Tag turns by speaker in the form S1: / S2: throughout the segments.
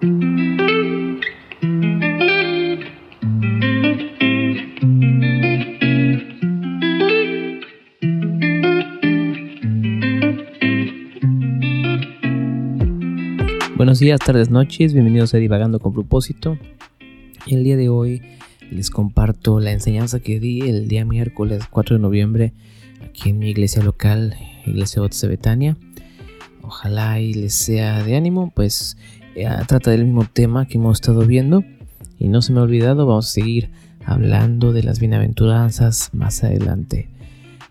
S1: Buenos días, tardes, noches, bienvenidos a Divagando con propósito. El día de hoy les comparto la enseñanza que di el día miércoles 4 de noviembre aquí en mi iglesia local, Iglesia Bautista Betania. Ojalá y les sea de ánimo, pues trata del mismo tema que hemos estado viendo. Y no se me ha olvidado, vamos a seguir hablando de las bienaventuranzas más adelante.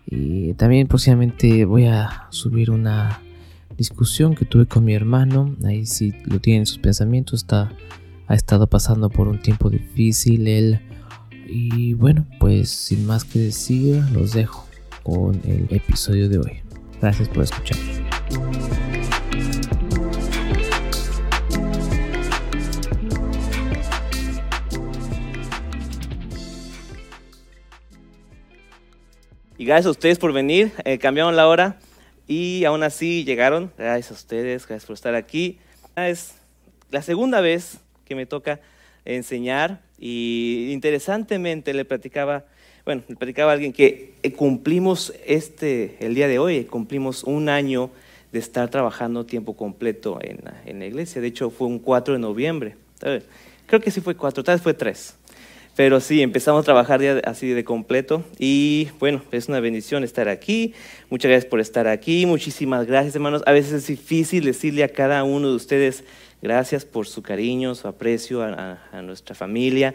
S1: Y también próximamente voy a subir una discusión que tuve con mi hermano. Ahí si lo tienen en sus pensamientos, está, ha estado pasando por un tiempo difícil él. Y bueno, pues sin más que decir, los dejo con el episodio de hoy. Gracias por escuchar.
S2: Y gracias a ustedes por venir. Eh, cambiaron la hora. Y aún así llegaron. Gracias a ustedes, gracias por estar aquí. Es la segunda vez que me toca enseñar y interesantemente le platicaba, bueno, le platicaba a alguien que eh, cumplimos este, el día de hoy, cumplimos un año de estar trabajando tiempo completo en, en la iglesia. De hecho, fue un 4 de noviembre. Creo que sí fue 4, tal vez fue 3. Pero sí, empezamos a trabajar ya así de completo y bueno, es una bendición estar aquí. Muchas gracias por estar aquí. Muchísimas gracias, hermanos. A veces es difícil decirle a cada uno de ustedes gracias por su cariño, su aprecio a, nuestra familia.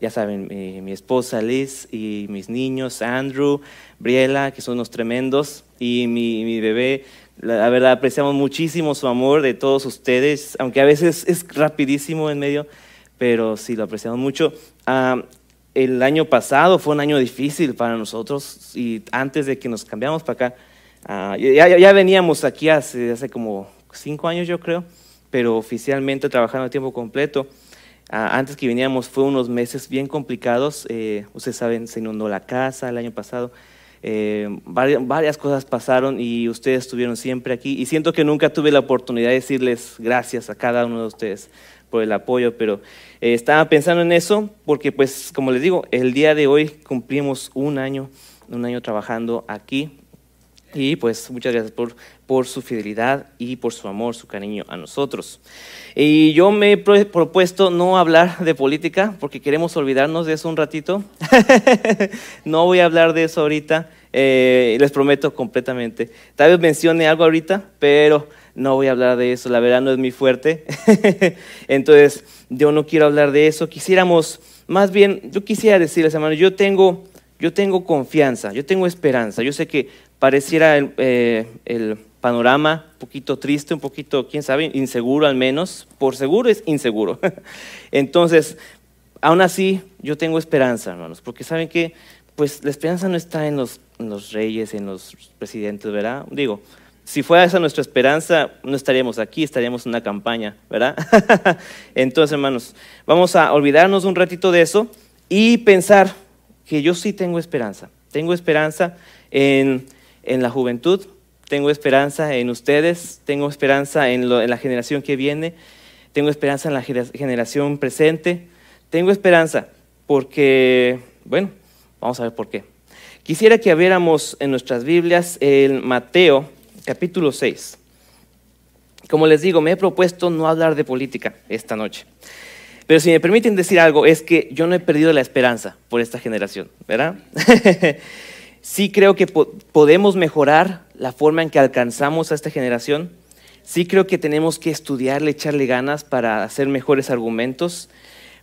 S2: Ya saben, mi, esposa Liz y mis niños, Andrew, Briela, que son unos tremendos, y mi, mi bebé. La, verdad, apreciamos muchísimo su amor de todos ustedes, aunque a veces es rapidísimo en medio pero sí lo apreciamos mucho. Ah, el año pasado fue un año difícil para nosotros y antes de que nos cambiamos para acá, ah, ya, veníamos aquí hace, hace como cinco años yo creo, pero oficialmente trabajando a tiempo completo. Ah, antes que veníamos fue unos meses bien complicados. Eh, ustedes saben, se inundó la casa el año pasado. Eh, varias, varias, cosas pasaron y ustedes estuvieron siempre aquí. Y siento que nunca tuve la oportunidad de decirles gracias a cada uno de ustedes por el apoyo, pero eh, estaba pensando en eso porque, pues, como les digo, el día de hoy cumplimos un año, un año trabajando aquí y pues muchas gracias por, por su fidelidad y por su amor, su cariño a nosotros. Y yo me he propuesto no hablar de política porque queremos olvidarnos de eso un ratito. no voy a hablar de eso ahorita, eh, les prometo completamente. Tal vez mencione algo ahorita, pero no voy a hablar de eso, la verdad no es mi fuerte. Entonces, yo no quiero hablar de eso. Quisiéramos, más bien, yo quisiera decirles, hermano, yo tengo, yo tengo confianza, yo tengo esperanza. Yo sé que pareciera el, eh, panorama un poquito triste, un poquito, quién sabe, inseguro al menos. Por seguro es inseguro. Entonces, aún así, yo tengo esperanza, hermanos, porque saben que, pues la esperanza no está en los, en los reyes, en los presidentes, ¿verdad? Digo, si fuera esa nuestra esperanza, no estaríamos aquí, estaríamos en una campaña, ¿verdad? Entonces, hermanos, vamos a olvidarnos un ratito de eso y pensar que yo sí tengo esperanza. Tengo esperanza en, la juventud, tengo esperanza en ustedes, tengo esperanza en, en, la generación que viene, tengo esperanza en la generación presente, tengo esperanza porque, bueno, vamos a ver por qué. Quisiera que abriéramos en nuestras Biblias el Mateo capítulo 6. Como les digo, me he propuesto no hablar de política esta noche. Pero si me permiten decir algo, es que yo no he perdido la esperanza por esta generación, ¿verdad? sí creo que podemos mejorar la forma en que alcanzamos a esta generación. Sí creo que tenemos que estudiarle, echarle ganas para hacer mejores argumentos,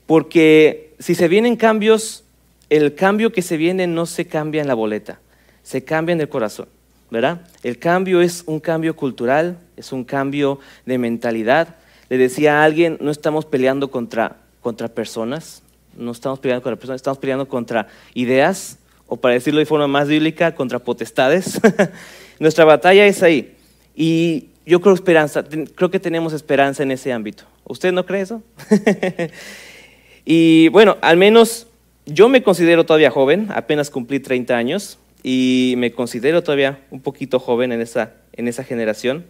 S2: porque si se vienen cambios, el cambio que se viene no se cambia en la boleta, se cambia en el corazón. ¿Verdad? El cambio es un cambio cultural, es un cambio de mentalidad. Le decía a alguien, no estamos peleando contra, contra personas, no estamos peleando contra personas, estamos peleando contra ideas, o para decirlo de forma más bíblica, contra potestades. Nuestra batalla es ahí. Y yo creo esperanza, creo que tenemos esperanza en ese ámbito. ¿Usted no cree eso? y bueno, al menos yo me considero todavía joven, apenas cumplí 30 años, y me considero todavía un poquito joven en esa, en esa generación.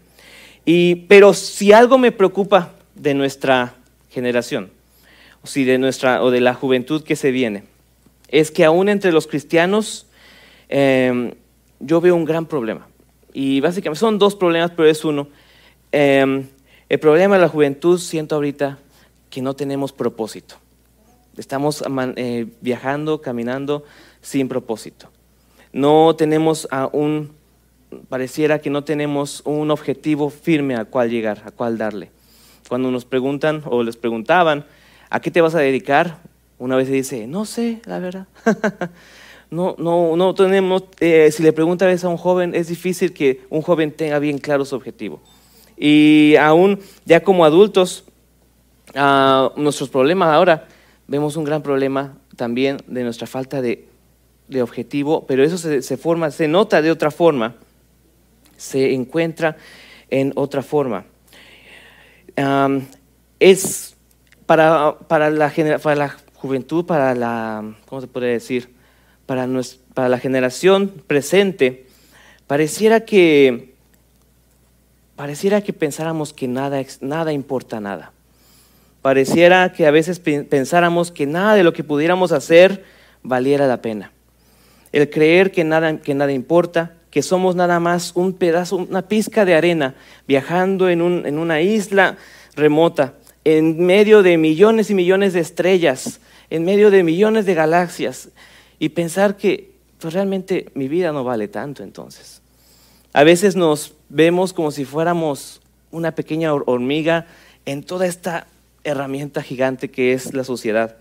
S2: Y, pero si algo me preocupa de nuestra generación, o si de nuestra o de la juventud que se viene, es que aún entre los cristianos em, yo veo un gran problema. Y básicamente son dos problemas, pero es uno. Em, el problema de la juventud siento ahorita que no tenemos propósito. Estamos eh, viajando, caminando sin propósito. No tenemos un, pareciera que no tenemos un objetivo firme a cuál llegar, a cuál darle. Cuando nos preguntan o les preguntaban, ¿a qué te vas a dedicar? Una vez se dice, no sé, la verdad. no, no, no tenemos, eh, si le pregunta a un joven, es difícil que un joven tenga bien claro su objetivo. Y aún ya como adultos, uh, nuestros problemas ahora, vemos un gran problema también de nuestra falta de, objetivo, pero eso se, forma, se nota de otra forma, se encuentra en otra forma. es para, para, la, para la juventud, para la, ¿cómo se puede decir? Para, para la generación presente, pareciera que pareciera que pensáramos que nada, nada importa nada. Pareciera que a veces pensáramos que nada de lo que pudiéramos hacer valiera la pena. El creer que nada, que nada importa, que somos nada más un pedazo, una pizca de arena viajando en, un, en una isla remota, en medio de millones y millones de estrellas, en medio de millones de galaxias, y pensar que pues, realmente mi vida no vale tanto entonces. A veces nos vemos como si fuéramos una pequeña hormiga en toda esta herramienta gigante que es la sociedad.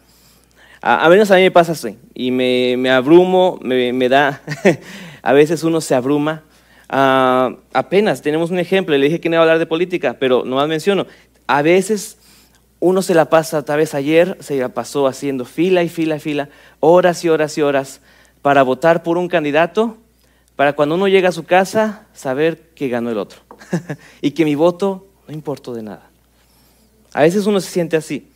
S2: A, menos a mí me pasa así, y me, abrumo, me, da, a veces uno se abruma. Ah, apenas tenemos un ejemplo, le dije que no iba a hablar de política, pero no más menciono. A veces uno se la pasa, tal vez ayer se la pasó haciendo fila y fila y fila, horas y horas y horas para votar por un candidato para cuando uno llega a su casa saber que ganó el otro y que mi voto no importó de nada. A veces uno se siente así.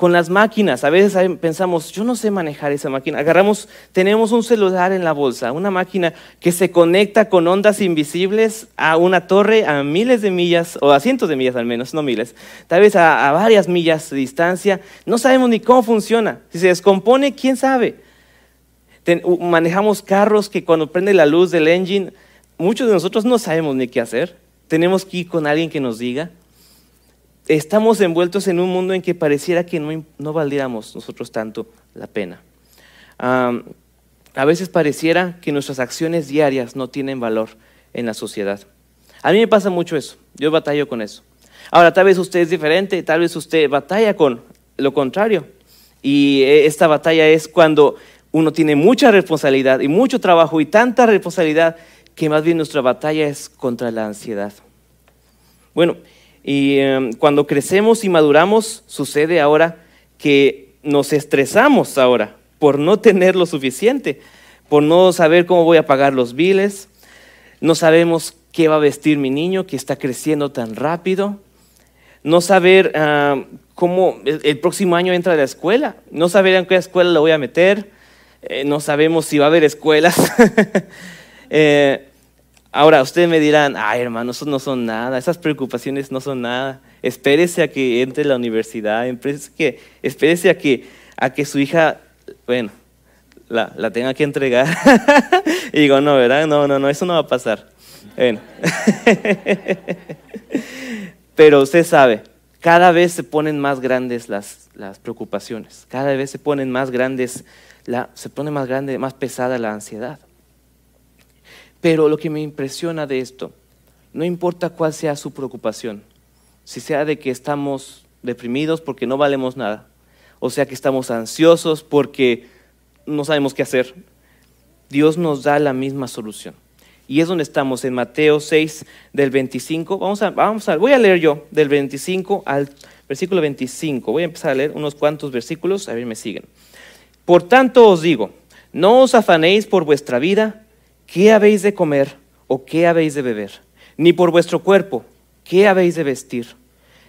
S2: Con las máquinas, a veces pensamos, yo no sé manejar esa máquina. Agarramos, tenemos un celular en la bolsa, una máquina que se conecta con ondas invisibles a una torre a miles de millas, o a cientos de millas al menos, no miles, tal vez a, varias millas de distancia. No sabemos ni cómo funciona. Si se descompone, ¿quién sabe? manejamos carros que cuando prende la luz del engine, muchos de nosotros no sabemos ni qué hacer. Tenemos que ir con alguien que nos diga. Estamos envueltos en un mundo en que pareciera que no, no valiéramos nosotros tanto la pena. a veces pareciera que nuestras acciones diarias no tienen valor en la sociedad. A mí me pasa mucho eso. Yo batallo con eso. Ahora, tal vez usted es diferente, tal vez usted batalla con lo contrario. Y eh, esta batalla es cuando uno tiene mucha responsabilidad y mucho trabajo y tanta responsabilidad que más bien nuestra batalla es contra la ansiedad. Bueno, y em, cuando crecemos y maduramos, sucede ahora que nos estresamos ahora por no tener lo suficiente, por no saber cómo voy a pagar los biles, no sabemos qué va a vestir mi niño que está creciendo tan rápido, no saber cómo el, próximo año entra a la escuela, no saber en qué escuela lo voy a meter, eh, no sabemos si va a haber escuelas. Eh, ahora, ustedes me dirán, ay hermano, eso no son nada, esas preocupaciones no son nada. Espérese a que entre la universidad, espérese, que, espérese a, que, a que su hija, bueno, la, la tenga que entregar. y digo, no, ¿verdad? No, no, no, eso no va a pasar. Bueno. Pero usted sabe, cada vez se ponen más grandes las, las preocupaciones, cada vez se ponen más grandes se pone más grande, más pesada la ansiedad. Pero lo que me impresiona de esto, no importa cuál sea su preocupación, si sea de que estamos deprimidos porque no valemos nada, o sea que estamos ansiosos porque no sabemos qué hacer, Dios nos da la misma solución. Y es donde estamos en Mateo 6 del 25. Vamos a, vamos a, voy a leer yo del 25 al versículo 25. Voy a empezar a leer unos cuantos versículos, a ver, me siguen. Por tanto os digo, no os afanéis por vuestra vida, qué habéis de comer o qué habéis de beber, ni por vuestro cuerpo, qué habéis de vestir.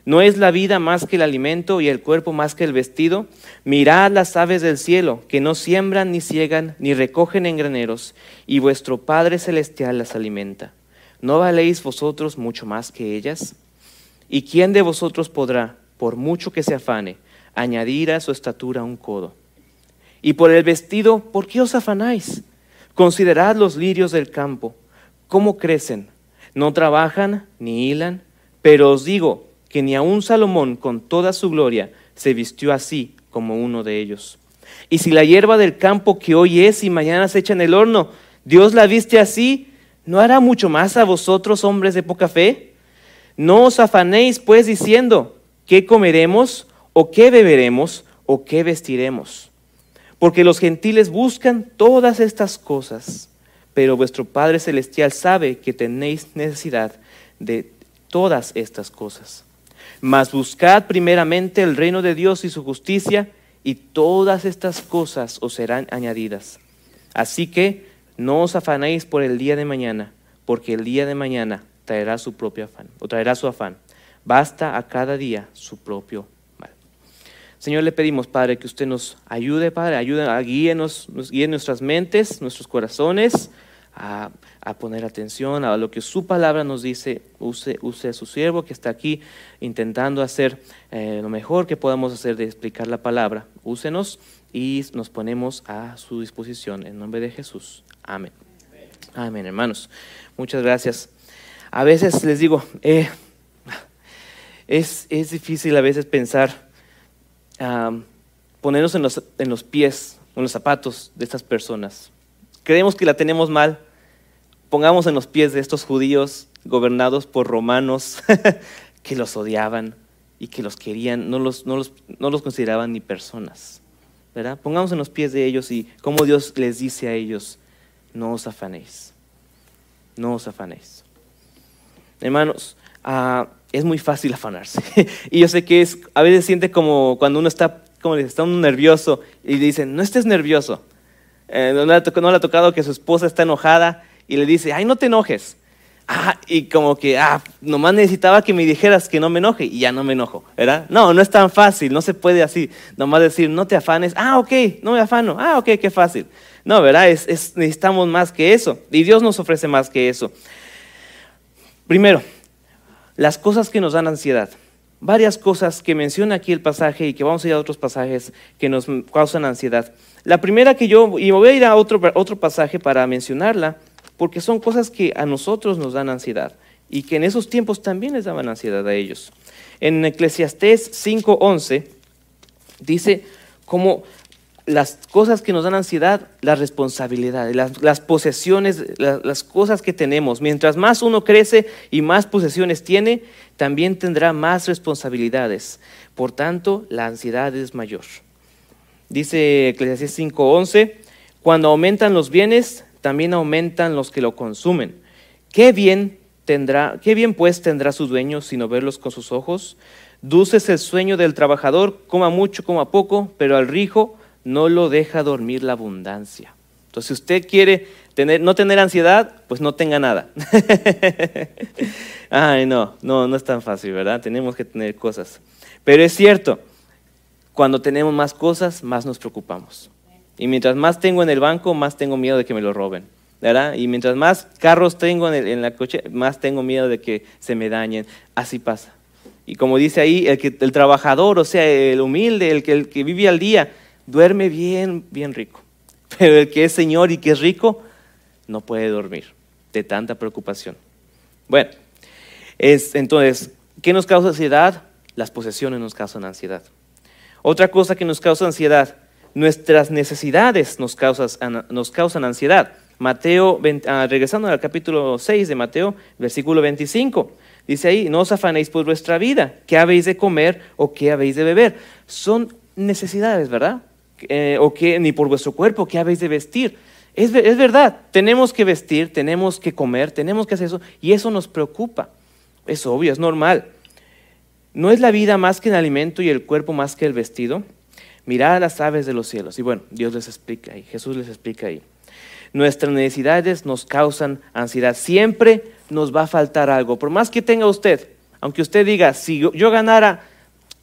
S2: ¿No es la vida más que el alimento y el cuerpo más que el vestido? Mirad las aves del cielo, que no siembran ni ciegan ni recogen en graneros, y vuestro Padre Celestial las alimenta. ¿No valéis vosotros mucho más que ellas? ¿Y quién de vosotros podrá, por mucho que se afane, añadirá a su estatura un codo. Y por el vestido, ¿por qué os afanáis? Considerad los lirios del campo, cómo crecen. No trabajan ni hilan, pero os digo que ni aun Salomón con toda su gloria se vistió así como uno de ellos. Y si la hierba del campo que hoy es y mañana se echa en el horno, Dios la viste así, ¿no hará mucho más a vosotros, hombres de poca fe? No os afanéis pues diciendo, ¿qué comeremos o qué beberemos o qué vestiremos? Porque los gentiles buscan todas estas cosas, pero vuestro Padre Celestial sabe que tenéis necesidad de todas estas cosas. Mas buscad primeramente el reino de Dios y su justicia, y todas estas cosas os serán añadidas. Así que no os afanéis por el día de mañana, porque el día de mañana traerá su propio afán, o traerá su afán. Basta a cada día su propio. Señor, le pedimos, Padre, que usted nos ayude, Padre, ayude a guíenos, nos guíe nuestras mentes, nuestros corazones, a, poner atención a lo que su palabra nos dice, use, use a su siervo que está aquí intentando hacer eh, lo mejor que podamos hacer de explicar la palabra. Úsenos y nos ponemos a su disposición. En nombre de Jesús. Amén. Amén, hermanos. Muchas gracias. A veces les digo, eh, es, difícil a veces pensar, ponernos en los, en los pies, en los zapatos de estas personas creemos que la tenemos mal, pongamos en los pies de estos judíos gobernados por romanos que los odiaban y que los querían, no los, no los, consideraban ni personas. ¿verdad? Pongamos en los pies de ellos y como Dios les dice a ellos, no os afanéis, no os afanéis. Hermanos, ah, es muy fácil afanarse. y yo sé que es, a veces siente como cuando uno está, como nervioso y dicen, no estés nervioso. Eh, no, le ha tocado que su esposa está enojada y le dice, ay, no te enojes. Ah, y como que, ah, nomás necesitaba que me dijeras que no me enoje y ya no me enojo, ¿verdad? No, no es tan fácil, no se puede así, nomás decir, no te afanes, ah, ok, no me afano, ah, ok, qué fácil. No, ¿verdad? Es, necesitamos más que eso y Dios nos ofrece más que eso. Primero, las cosas que nos dan ansiedad. Varias cosas que menciona aquí el pasaje y que vamos a ir a otros pasajes que nos causan ansiedad. La primera que yo, y voy a ir a otro, otro pasaje para mencionarla, porque son cosas que a nosotros nos dan ansiedad y que en esos tiempos también les daban ansiedad a ellos. En Eclesiastés 5:11 dice como las cosas que nos dan ansiedad, las responsabilidades, las, posesiones, las, cosas que tenemos. Mientras más uno crece y más posesiones tiene, también tendrá más responsabilidades. Por tanto, la ansiedad es mayor. Dice Eclesiastés 5:11, cuando aumentan los bienes, también aumentan los que lo consumen. ¿Qué bien tendrá, qué bien pues tendrá su dueño sino verlos con sus ojos? Dulce es el sueño del trabajador, coma mucho, coma poco, pero al rico no lo deja dormir la abundancia. Entonces, si usted quiere tener, no tener ansiedad, pues no tenga nada. Ay, no, no, no es tan fácil, ¿verdad? Tenemos que tener cosas. Pero es cierto, cuando tenemos más cosas, más nos preocupamos. Y mientras más tengo en el banco, más tengo miedo de que me lo roben. ¿verdad? Y mientras más carros tengo en, la coche, más tengo miedo de que se me dañen. Así pasa. Y como dice ahí, el, que, el trabajador, o sea, el humilde, el que, el que vive al día, duerme bien, bien rico. Pero el que es señor y que es rico, no puede dormir de tanta preocupación. Bueno, es, entonces, ¿qué nos causa ansiedad? Las posesiones nos causan ansiedad. Otra cosa que nos causa ansiedad, nuestras necesidades nos, nos causan ansiedad. Mateo, ah, regresando al capítulo 6 de Mateo, versículo 25, dice ahí, no os afanéis por vuestra vida, qué habéis de comer o qué habéis de beber. Son necesidades, ¿verdad? Eh, o qué, ni por vuestro cuerpo, qué habéis de vestir. Es, es verdad, tenemos que vestir, tenemos que comer, tenemos que hacer eso, y eso nos preocupa. Es obvio, es normal. ¿No es la vida más que el alimento y el cuerpo más que el vestido? Mirad a las aves de los cielos. Y bueno, Dios les explica ahí, Jesús les explica ahí. Nuestras necesidades nos causan ansiedad. Siempre nos va a faltar algo. Por más que tenga usted, aunque usted diga, si yo, ganara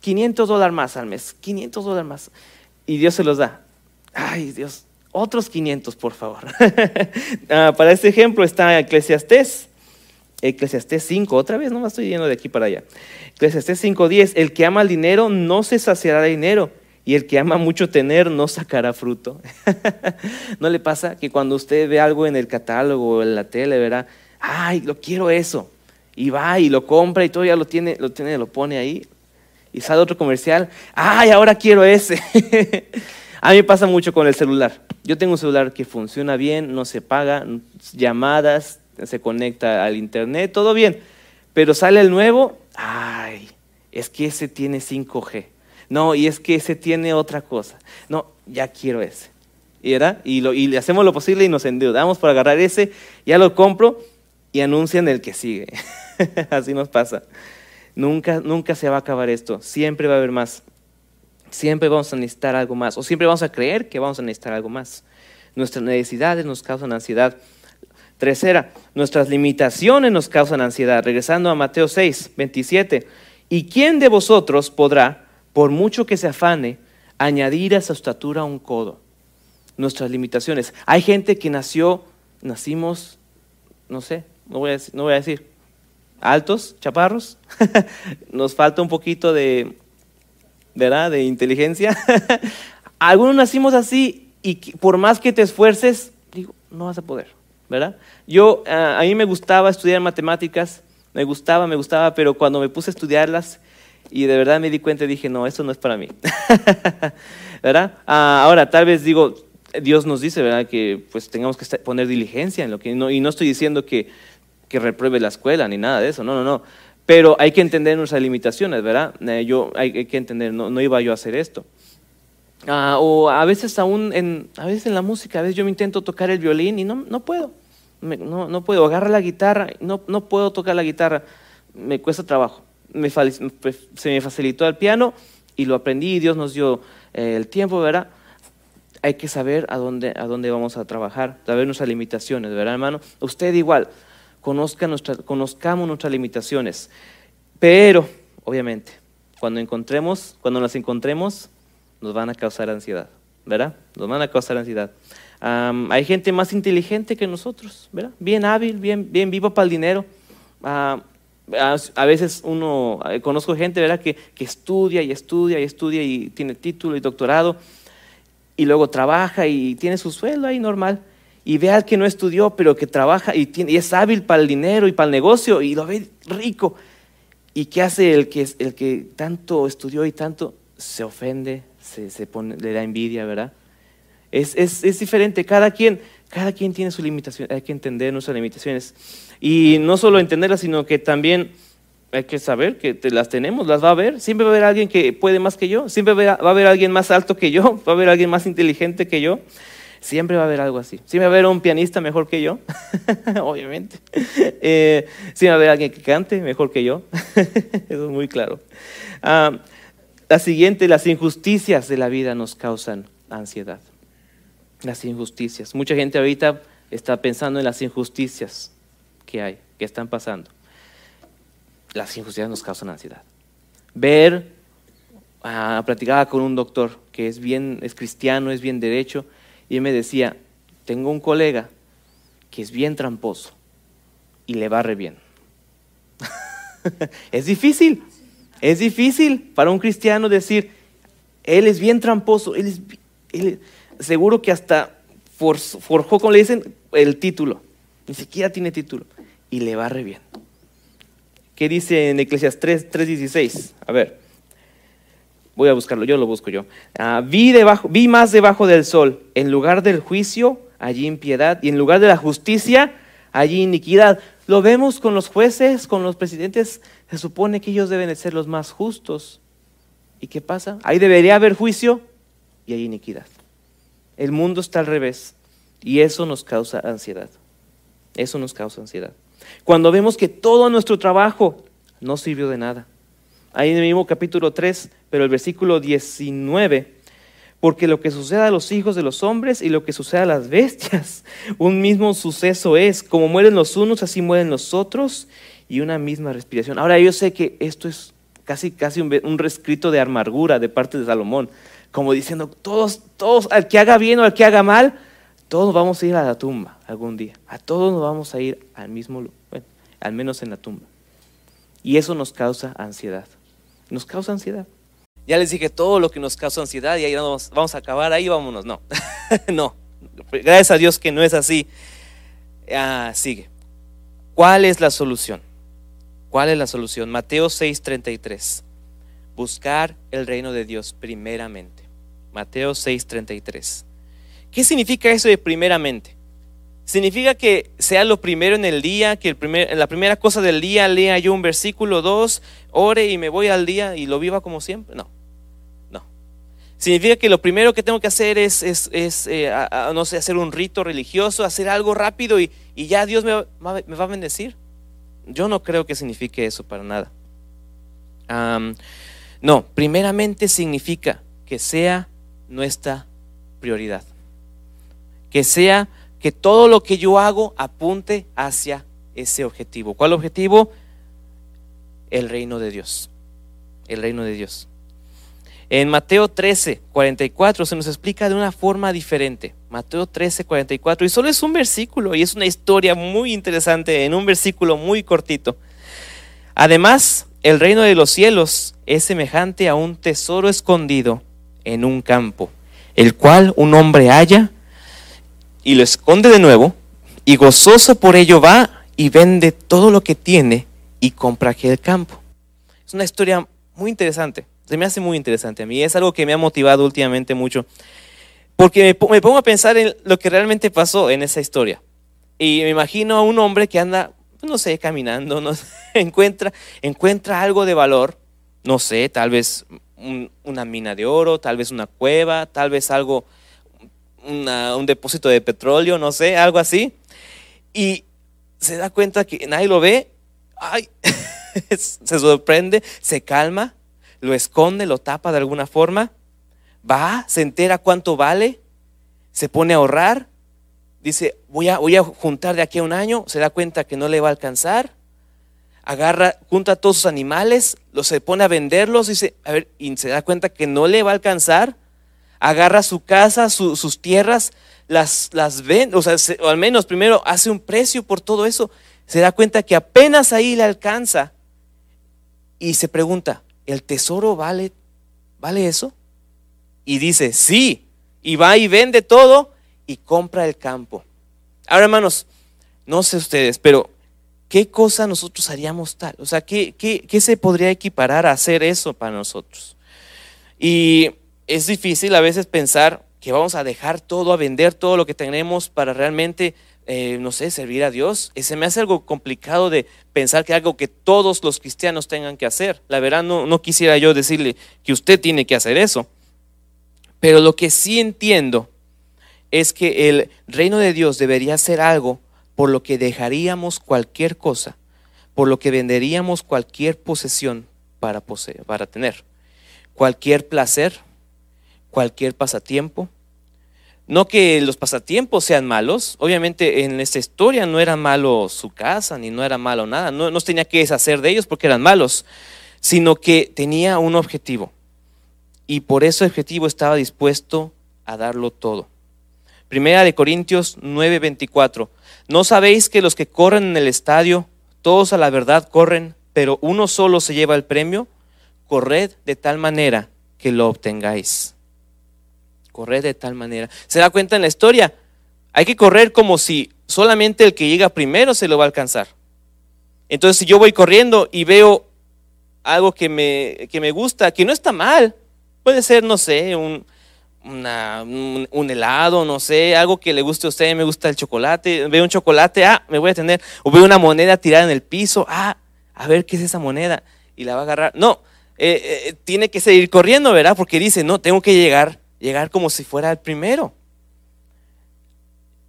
S2: 500 dólares más al mes, 500 dólares más, y Dios se los da. Ay, Dios, otros 500, por favor. Ah, para este ejemplo está Eclesiastés Eclesiastés 5, otra vez no me estoy yendo de aquí para allá. Eclesiastés 5.10, el que ama el dinero no se saciará de dinero y el que ama mucho tener no sacará fruto. ¿No le pasa que cuando usted ve algo en el catálogo o en la tele, verá, ay, lo quiero eso, y va y lo compra y todo ya lo tiene, lo tiene, lo pone ahí, y sale otro comercial, ay, ahora quiero ese. A mí me pasa mucho con el celular. Yo tengo un celular que funciona bien, no se paga, llamadas, se conecta al internet, todo bien. Pero sale el nuevo, ay, es que ese tiene 5G. No, y es que ese tiene otra cosa. No, ya quiero ese. Y, y, lo, y hacemos lo posible y nos endeudamos para agarrar ese, ya lo compro y anuncian el que sigue. Así nos pasa. Nunca, nunca se va a acabar esto. Siempre va a haber más. Siempre vamos a necesitar algo más. O siempre vamos a creer que vamos a necesitar algo más. Nuestras necesidades nos causan ansiedad. Tercera, nuestras limitaciones nos causan ansiedad. Regresando a Mateo 6, 27. ¿Y quién de vosotros podrá, por mucho que se afane, añadir a su estatura un codo? Nuestras limitaciones. Hay gente que nació, nacimos, no sé, no voy a decir, no voy a decir altos, chaparros. nos falta un poquito de, ¿verdad? De inteligencia. Algunos nacimos así y por más que te esfuerces, digo, no vas a poder. ¿verdad? Yo, ah, a mí me gustaba estudiar matemáticas, me gustaba, me gustaba, pero cuando me puse a estudiarlas y de verdad me di cuenta dije, no, eso no es para mí, ¿verdad? Ah, ahora, tal vez digo, Dios nos dice, ¿verdad? Que pues tengamos que poner diligencia en lo que, no, y no estoy diciendo que, que repruebe la escuela ni nada de eso, no, no, no. Pero hay que entender nuestras limitaciones, ¿verdad? Eh, yo hay, que entender, no, no iba yo a hacer esto. Ah, o a veces aún en, a veces en la música, a veces yo me intento tocar el violín y no, no puedo. no, no, puedo. Agarrar la guitarra, no, no puedo tocar la guitarra. Me cuesta trabajo. Me, se me facilitó el piano y lo aprendí y Dios nos dio eh, el tiempo, ¿verdad? Hay que saber a dónde, a dónde vamos a trabajar, saber nuestras limitaciones, ¿verdad, hermano? Usted igual, conozca nuestra, conozcamos nuestras limitaciones. Pero, obviamente, cuando encontremos, cuando las encontremos, nos van a causar ansiedad, ¿verdad? Nos van a causar ansiedad. hay gente más inteligente que nosotros, ¿verdad? Bien hábil, bien, bien vivo para el dinero. a, veces uno, eh, conozco gente, ¿verdad? Que, que, estudia y estudia y estudia y tiene título y doctorado y luego trabaja y tiene su sueldo ahí normal. Y ve al que no estudió, pero que trabaja y, tiene, y es hábil para el dinero y para el negocio y lo ve rico. ¿Y qué hace el que, el que tanto estudió y tanto se ofende, se, le da envidia, ¿verdad? Es, es, es, diferente, cada quien, cada quien tiene su limitación, hay que entender nuestras limitaciones. Y no solo entenderlas, sino que también hay que saber que las tenemos, las va a haber. Siempre va a haber alguien que puede más que yo, siempre va a haber alguien más alto que yo, va a haber alguien más inteligente que yo. Siempre va a haber algo así. Siempre va a haber un pianista mejor que yo, obviamente. Eh, siempre va a haber alguien que cante mejor que yo. Eso es muy claro. Ah, la siguiente, las injusticias de la vida nos causan ansiedad. Las injusticias. Mucha gente ahorita está pensando en las injusticias que hay, que están pasando. Las injusticias nos causan ansiedad. Ver, ah, platicaba con un doctor que es bien, es cristiano, es bien derecho, y él me decía, tengo un colega que es bien tramposo y le barre bien. es difícil, es difícil para un cristiano decir, él es bien tramposo, él es, seguro que hasta forjó, como le dicen, el título. Ni siquiera tiene título. Y le va re bien. ¿Qué dice en Eclesias 3, 3.16? A ver, voy a buscarlo, yo lo busco yo. Ah, vi, debajo, vi más debajo del sol, en lugar del juicio, allí impiedad, y en lugar de la justicia, allí iniquidad. Lo vemos con los jueces, con los presidentes, se supone que ellos deben de ser los más justos. ¿Y qué pasa? Ahí debería haber juicio y hay iniquidad. El mundo está al revés y eso nos causa ansiedad. Eso nos causa ansiedad. Cuando vemos que todo nuestro trabajo no sirvió de nada. Ahí en el mismo capítulo 3, pero el versículo 19 porque lo que sucede a los hijos de los hombres y lo que sucede a las bestias, un mismo suceso es. Como mueren los unos, así mueren los otros, y una misma respiración. Ahora yo sé que esto es casi, casi un, un rescrito de amargura de parte de Salomón, como diciendo, todos, todos, al que haga bien o al que haga mal, todos vamos a ir a la tumba algún día. A todos nos vamos a ir al mismo. Bueno, al menos en la tumba. Y eso nos causa ansiedad. Nos causa ansiedad. Ya les dije todo lo que nos causa ansiedad y ahí vamos, vamos a acabar, ahí vámonos. No, no. Gracias a Dios que no es así. Ah, sigue. ¿Cuál es la solución? ¿Cuál es la solución? Mateo 6:33. Buscar el reino de Dios primeramente. Mateo 6:33. ¿Qué significa eso de primeramente? Significa que sea lo primero en el día, que el primer, la primera cosa del día lea yo un versículo, dos, ore y me voy al día y lo viva como siempre. No, no. Significa que lo primero que tengo que hacer es, es, eh, no sé, hacer un rito religioso, hacer algo rápido y, ya Dios me, me, va a bendecir. Yo no creo que signifique eso para nada. no, primeramente significa que sea nuestra prioridad. Que sea que todo lo que yo hago apunte hacia ese objetivo. ¿Cuál objetivo? El reino de Dios. El reino de Dios. En Mateo 13, 44 se nos explica de una forma diferente. Mateo 13, 44. Y solo es un versículo y es una historia muy interesante en un versículo muy cortito. Además, el reino de los cielos es semejante a un tesoro escondido en un campo, el cual un hombre halla y lo esconde de nuevo, y gozoso por ello va y vende todo lo que tiene y compra aquel campo. Es una historia muy interesante, se me hace muy interesante a mí, es algo que me ha motivado últimamente mucho, porque me, pongo a pensar en lo que realmente pasó en esa historia. Y me imagino a un hombre que anda, no sé, caminando, no encuentra, encuentra algo de valor, no sé, tal vez una mina de oro, tal vez una cueva, tal vez algo un depósito de petróleo, no sé, algo así. Y se da cuenta que nadie lo ve, ay, se sorprende, se calma, lo esconde, lo tapa de alguna forma, va, se entera cuánto vale, se pone a ahorrar, dice, voy a, voy a juntar de aquí a un año, se da cuenta que no le va a alcanzar, agarra, junta a todos sus animales, los se pone a venderlos, dice, a ver, y se da cuenta que no le va a alcanzar, agarra su casa, sus tierras, las, las vende, o sea, o al menos primero hace un precio por todo eso, se da cuenta que apenas ahí le alcanza y se pregunta, ¿el tesoro vale, vale eso? Y dice, sí, y va y vende todo y compra el campo. Ahora, hermanos, no sé ustedes, pero ¿qué cosa nosotros haríamos tal? O sea, ¿qué, qué, qué se podría equiparar a hacer eso para nosotros? Y es difícil a veces pensar que vamos a dejar todo, a vender todo lo que tenemos para realmente, eh, no sé, servir a Dios. Se me hace algo complicado de pensar que algo que todos los cristianos tengan que hacer. La verdad, no, no quisiera yo decirle que usted tiene que hacer eso. Pero lo que sí entiendo es que el reino de Dios debería ser algo por lo que dejaríamos cualquier cosa, por lo que venderíamos cualquier posesión para, poseer, para tener, cualquier placer, cualquier pasatiempo. No que los pasatiempos sean malos, obviamente en esta historia no era malo su casa, ni no era malo nada, no, no tenía que deshacer de ellos porque eran malos, sino que tenía un objetivo. Y por ese objetivo estaba dispuesto a darlo todo. Primera de Corintios 9:24. ¿No sabéis que los que corren en el estadio, todos a la verdad corren, pero uno solo se lleva el premio? Corred de tal manera que lo obtengáis correr de tal manera. ¿Se da cuenta en la historia? Hay que correr como si solamente el que llega primero se lo va a alcanzar. Entonces, si yo voy corriendo y veo algo que me, que me gusta, que no está mal, puede ser, no sé, un, un, helado, no sé, algo que le guste a usted, me gusta el chocolate, veo un chocolate, ah, me voy a tener, o veo una moneda tirada en el piso, ah, a ver qué es esa moneda, y la va a agarrar. No, eh, eh, tiene que seguir corriendo, ¿verdad? Porque dice, no, tengo que llegar llegar como si fuera el primero.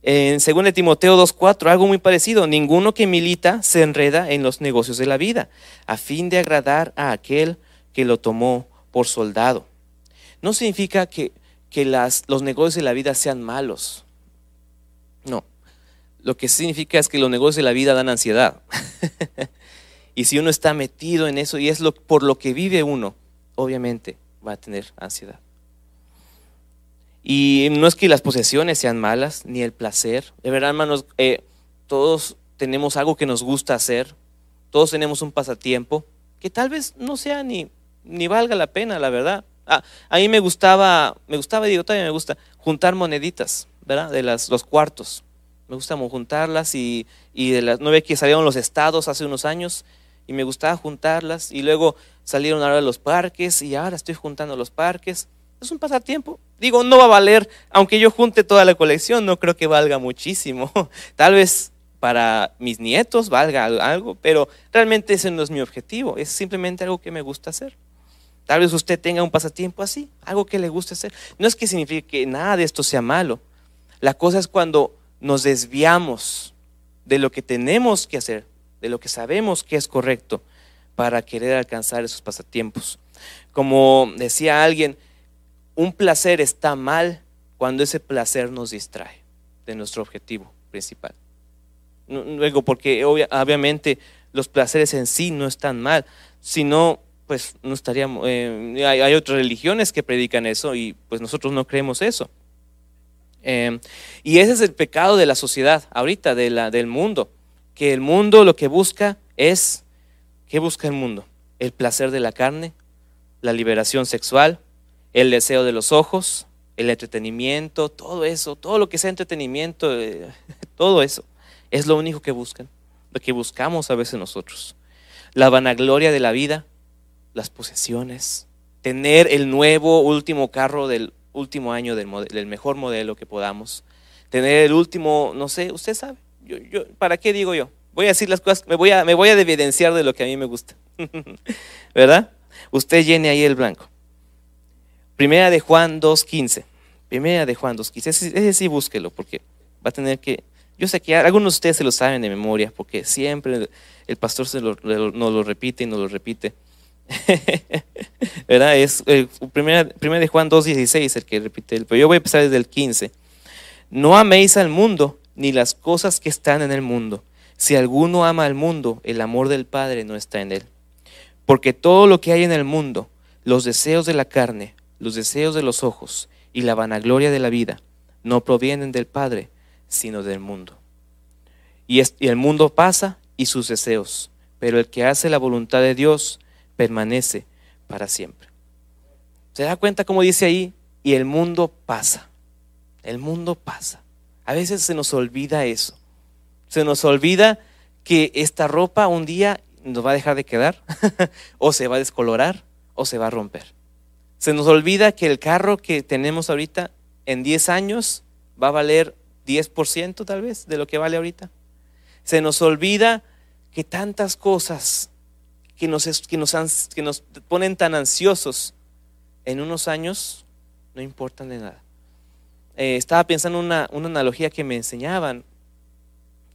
S2: En 2 Timoteo 2.4, algo muy parecido, ninguno que milita se enreda en los negocios de la vida, a fin de agradar a aquel que lo tomó por soldado. No significa que, que las, los negocios de la vida sean malos. No, lo que significa es que los negocios de la vida dan ansiedad. y si uno está metido en eso y es lo, por lo que vive uno, obviamente va a tener ansiedad. Y no es que las posesiones sean malas, ni el placer. De verdad, hermanos, eh, todos tenemos algo que nos gusta hacer, todos tenemos un pasatiempo que tal vez no sea ni, ni valga la pena, la verdad. Ah, a mí me gustaba, me gustaba, digo, todavía me gusta, juntar moneditas, ¿verdad? De las, los cuartos. Me gusta juntarlas y, y de las nueve que salieron los estados hace unos años y me gustaba juntarlas y luego salieron ahora los parques y ahora estoy juntando los parques. Es un pasatiempo. Digo, no va a valer, aunque yo junte toda la colección, no creo que valga muchísimo. Tal vez para mis nietos valga algo, pero realmente ese no es mi objetivo, es simplemente algo que me gusta hacer. Tal vez usted tenga un pasatiempo así, algo que le guste hacer. No es que signifique que nada de esto sea malo. La cosa es cuando nos desviamos de lo que tenemos que hacer, de lo que sabemos que es correcto para querer alcanzar esos pasatiempos. Como decía alguien, un placer está mal cuando ese placer nos distrae de nuestro objetivo principal. Luego, porque obviamente los placeres en sí no están mal, sino pues no estaríamos, eh, hay, otras religiones que predican eso y pues nosotros no creemos eso. Em, y ese es el pecado de la sociedad ahorita, del mundo, que el mundo lo que busca es, ¿qué busca el mundo? El placer de la carne, la liberación sexual, el deseo de los ojos, el entretenimiento, todo eso, todo lo que sea entretenimiento, eh, todo eso, es lo único que buscan, lo que buscamos a veces nosotros. La vanagloria de la vida, las posesiones, tener el nuevo último carro del último año del, mejor modelo que podamos, tener el último, no sé, usted sabe, yo, yo, ¿para qué digo yo? Voy a decir las cosas, me voy a, me voy a evidenciar de lo que a mí me gusta, ¿verdad? Usted llene ahí el blanco. Primera de Juan 2.15. Primera de Juan 2.15. Ese, ese sí búsquelo, porque va a tener que... Yo sé que algunos de ustedes se lo saben de memoria, porque siempre el pastor se lo, nos lo repite y nos lo repite. ¿Verdad? Es eh, primera, de Juan 2.16 el que repite, pero yo voy a empezar desde el 15. No améis al mundo ni las cosas que están en el mundo. Si alguno ama al mundo, el amor del Padre no está en él. Porque todo lo que hay en el mundo, los deseos de la carne, los deseos de los ojos y la vanagloria de la vida, no provienen del Padre, sino del mundo. Y, el mundo pasa y sus deseos, pero el que hace la voluntad de Dios, permanece para siempre. ¿Se da cuenta cómo dice ahí? Y el mundo pasa. El mundo pasa. A veces se nos olvida eso. Se nos olvida que esta ropa un día nos va a dejar de quedar, o se va a descolorar, o se va a romper. Se nos olvida que el carro que tenemos ahorita en 10 años va a valer 10% tal vez de lo que vale ahorita. Se nos olvida que tantas cosas que nos, que nos, que nos ponen tan ansiosos en unos años no importan de nada. Eh, estaba pensando en una, una, analogía que me enseñaban,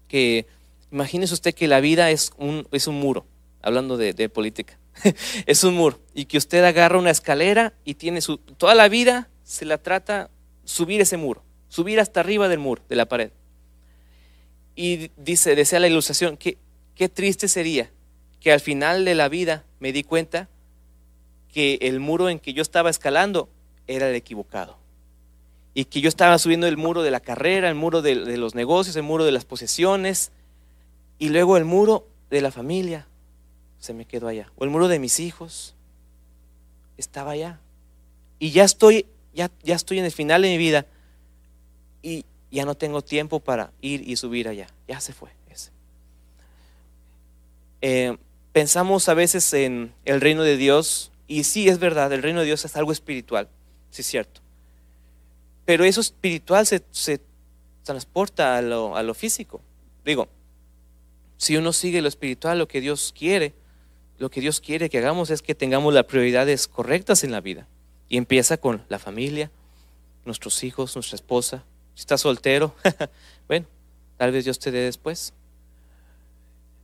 S2: que imagínese usted que la vida es un, es un muro, hablando de, de política, es un muro, y que usted agarra una escalera y tiene su, toda la vida se la trata subir ese muro, subir hasta arriba del muro, de la pared. Y dice, desea la ilustración, que qué triste sería que al final de la vida me di cuenta que el muro en que yo estaba escalando era el equivocado. Y que yo estaba subiendo el muro de la carrera, el muro de, los negocios, el muro de las posesiones, y luego el muro de la familia se me quedó allá. O el muro de mis hijos estaba allá. Y ya estoy, ya, ya estoy en el final de mi vida y ya no tengo tiempo para ir y subir allá. Ya se fue ese. Eh, pensamos a veces en el reino de Dios, y sí es verdad, el reino de Dios es algo espiritual, sí es cierto. Pero eso espiritual se, transporta a lo, a lo físico. Digo, si uno sigue lo espiritual, lo que Dios quiere, lo que Dios quiere que hagamos es que tengamos las prioridades correctas en la vida. Y empieza con la familia, nuestros hijos, nuestra esposa. Si está soltero, bueno, tal vez Dios te dé después.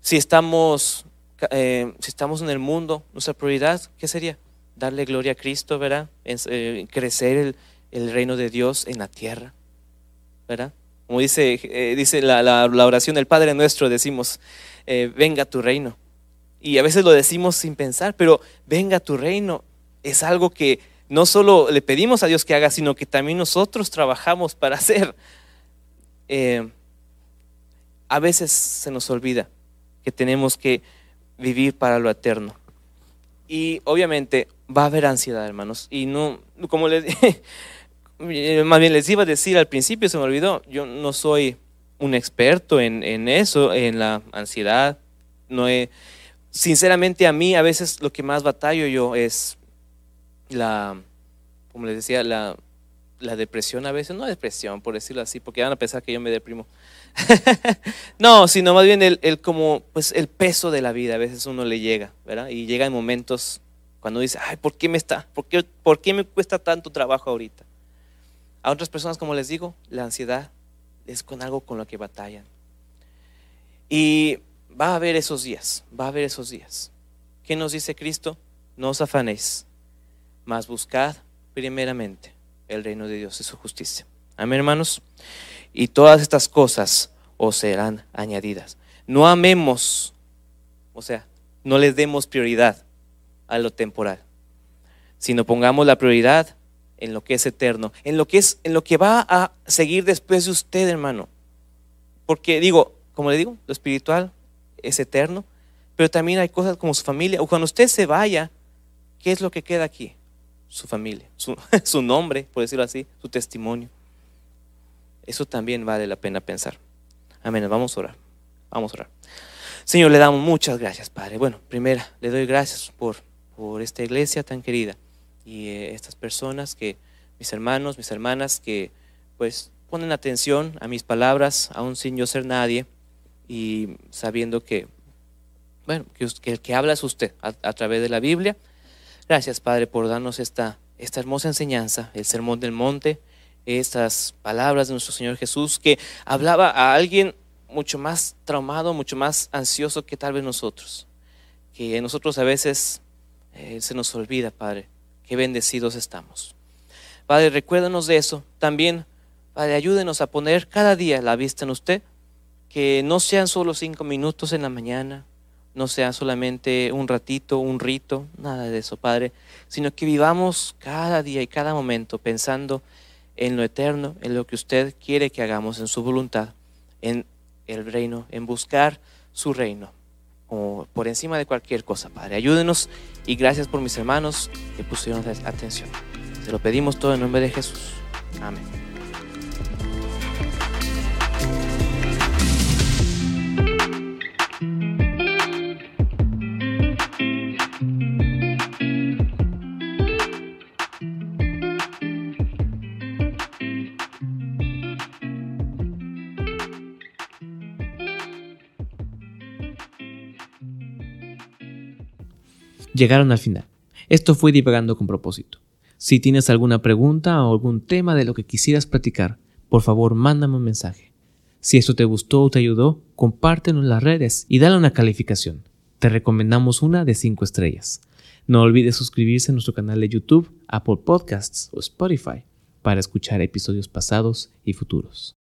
S2: Si estamos eh, si estamos en el mundo, nuestra prioridad, ¿qué sería? Darle gloria a Cristo, ¿verdad? Eh, crecer el, reino de Dios en la tierra, ¿verdad? Como dice, eh, dice la, oración del Padre nuestro, decimos, venga tu reino. Y a veces lo decimos sin pensar, pero venga tu reino es algo que no solo le pedimos a Dios que haga, sino que también nosotros trabajamos para hacer. a veces se nos olvida que tenemos que vivir para lo eterno. Y obviamente va a haber ansiedad, hermanos. Y no, como les más bien les iba a decir al principio, se me olvidó, yo no soy un experto en, en eso, en la ansiedad. No he, sinceramente a mí a veces lo que más batallo yo es la, como les decía, la, la depresión a veces, no depresión por decirlo así, porque van a pensar que yo me deprimo. no, sino más bien el, el, como, pues el peso de la vida, a veces uno le llega, ¿verdad? Y llega en momentos cuando dice, ay, ¿por qué me está? ¿Por qué, ¿Por qué me cuesta tanto trabajo ahorita? A otras personas, como les digo, la ansiedad es con algo con lo que batallan. Y va a haber esos días, va a haber esos días. ¿Qué nos dice Cristo? No os afanéis, mas buscad primeramente el reino de Dios y su justicia. Amén, hermanos. Y todas estas cosas os serán añadidas. No amemos, o sea, no les demos prioridad a lo temporal, sino pongamos la prioridad en lo que es eterno, en lo que es en lo que va a seguir después de usted, hermano. Porque digo, como le digo, lo espiritual es eterno, pero también hay cosas como su familia. O cuando usted se vaya, ¿qué es lo que queda aquí? Su familia, su, nombre, por decirlo así, su testimonio. Eso también vale la pena pensar. Amén. Vamos a orar. Vamos a orar. Señor, le damos muchas gracias, Padre. Bueno, primera, le doy gracias por, por esta iglesia tan querida y eh, estas personas que, mis hermanos, mis hermanas, que pues ponen atención a mis palabras, aún sin yo ser nadie, y sabiendo que, bueno, que, el que habla es usted a, través de la Biblia. Gracias, Padre, por darnos esta, esta hermosa enseñanza, el sermón del monte, estas palabras de nuestro Señor Jesús, que hablaba a alguien mucho más traumado, mucho más ansioso que tal vez nosotros. Que nosotros a veces eh, se nos olvida, Padre, qué bendecidos estamos. Padre, recuérdanos de eso. También, Padre, ayúdenos a poner cada día la vista en usted, que no sean solo cinco minutos en la mañana, no sea solamente un ratito, un rito, nada de eso, Padre, sino que vivamos cada día y cada momento pensando en lo eterno, en lo que usted quiere que hagamos, en su voluntad, en el reino, en buscar su reino por encima de cualquier cosa, Padre. Ayúdenos y gracias por mis hermanos que pusieron atención. Se lo pedimos todo en nombre de Jesús. Amén.
S1: Llegaron al final. Esto fue divagando con propósito. Si tienes alguna pregunta o algún tema de lo que quisieras platicar, por favor mándame un mensaje. Si esto te gustó o te ayudó, compártelo en las redes y dale una calificación. Te recomendamos una de 5 estrellas. No olvides suscribirse a nuestro canal de YouTube, Apple Podcasts o Spotify para escuchar episodios pasados y futuros.